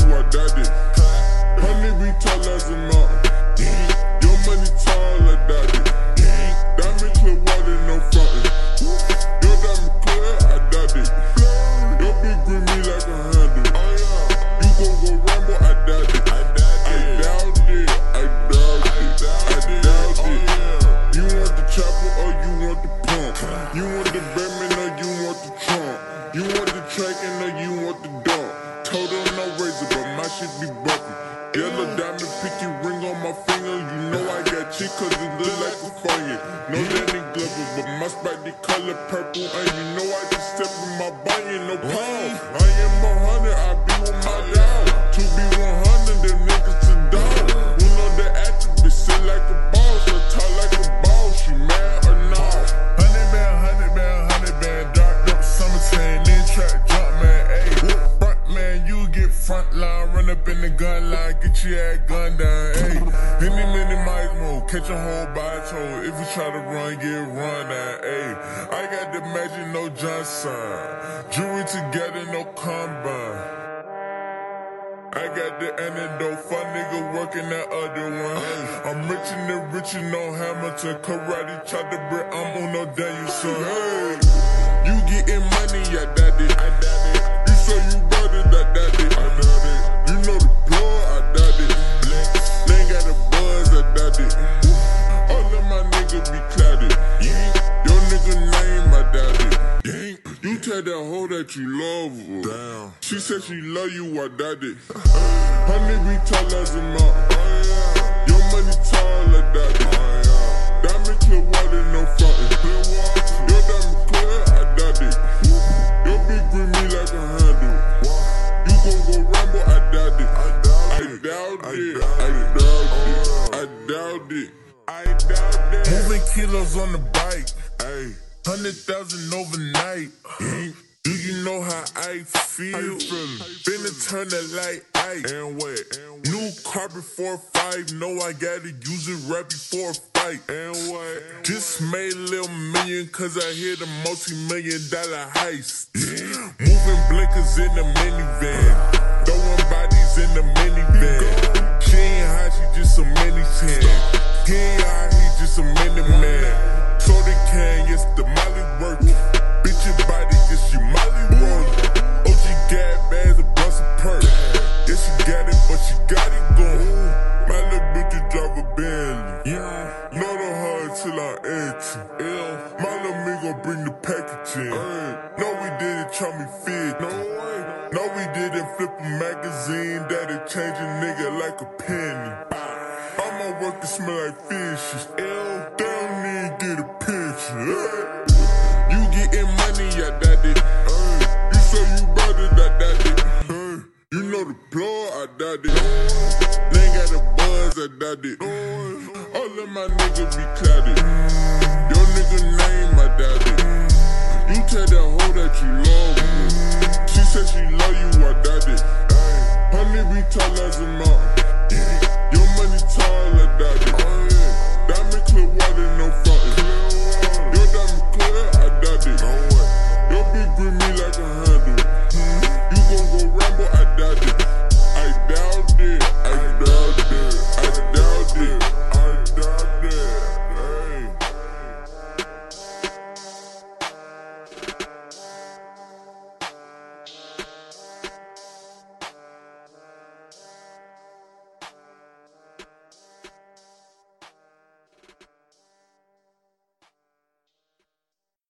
you, done it. Honey, we tall as a mountain. Your money tall, done it. Diamond clear water, no frontin'. Your diamond clear, I done it. Your big green me like a handle. You gon' go rumble, I done it. I doubt it, I doubt it, I doubt it. Oh, you want the chopper or you want the pump? You want the Batman or you want the trunk? You want the tracking or you want the dog? Total no razor, but my shit be bumpin'. Yellow diamond pinky ring on my finger. You know I got chick cause it look like a fire. No Danny Glover, but my spike the color purple. And you know I just step in my bunion, no pause. I am a hundred, I be with my your ass gun down, ayy. Any minute might move, catch a whole by toe. If you try to run, get run down, ayy. I got the magic, no Johnson. Jewelry together, no combine. I got the antidote, fun nigga working that other one. I'm rich and the rich and no Hamilton. Karate chop the brick, I'm on no Daniel-san. Hey, You getting money, I done it. I done it. You say you bought it, I done it. Tell that hoe that you love. Damn. She said she love you, I done it. Honey, we tall as a mountain. Your money tall, done it. Diamond clear water, no frontin'. Your diamond clear, I it. Your big green me like a handle. You gon' go rumble, I doubt it. I doubt it. I doubt it. I doubt it. I doubt it. moving kilos on the bike, ayy. Hundred thousand overnight. Do you know how I feel? Been Finna turn the light ice. And wait. New carpet 4-5, know I gotta use it right before a fight. And what? Just made a little million cause I hit a multi-million dollar heist. Moving blinkers in the minivan. Throwing bodies in the minivan. Yeah. Know the hard till I enter. Ill. My little gon' bring the package in. No, we didn't try me fit. No way. No, we didn't flip a magazine that'll change a nigga like a penny. All my work to smell like fishes. Ill. They don't even get a picture. You getting money, I done it. You say you bought it, I done it. You know the plug, I done it. They got the buzz, I done it. All of my niggas be clouded. Your nigga name, done it. You tell that hoe that you love her. She said she love you, I done it. Honey, we tall as a mountain. Your money tall.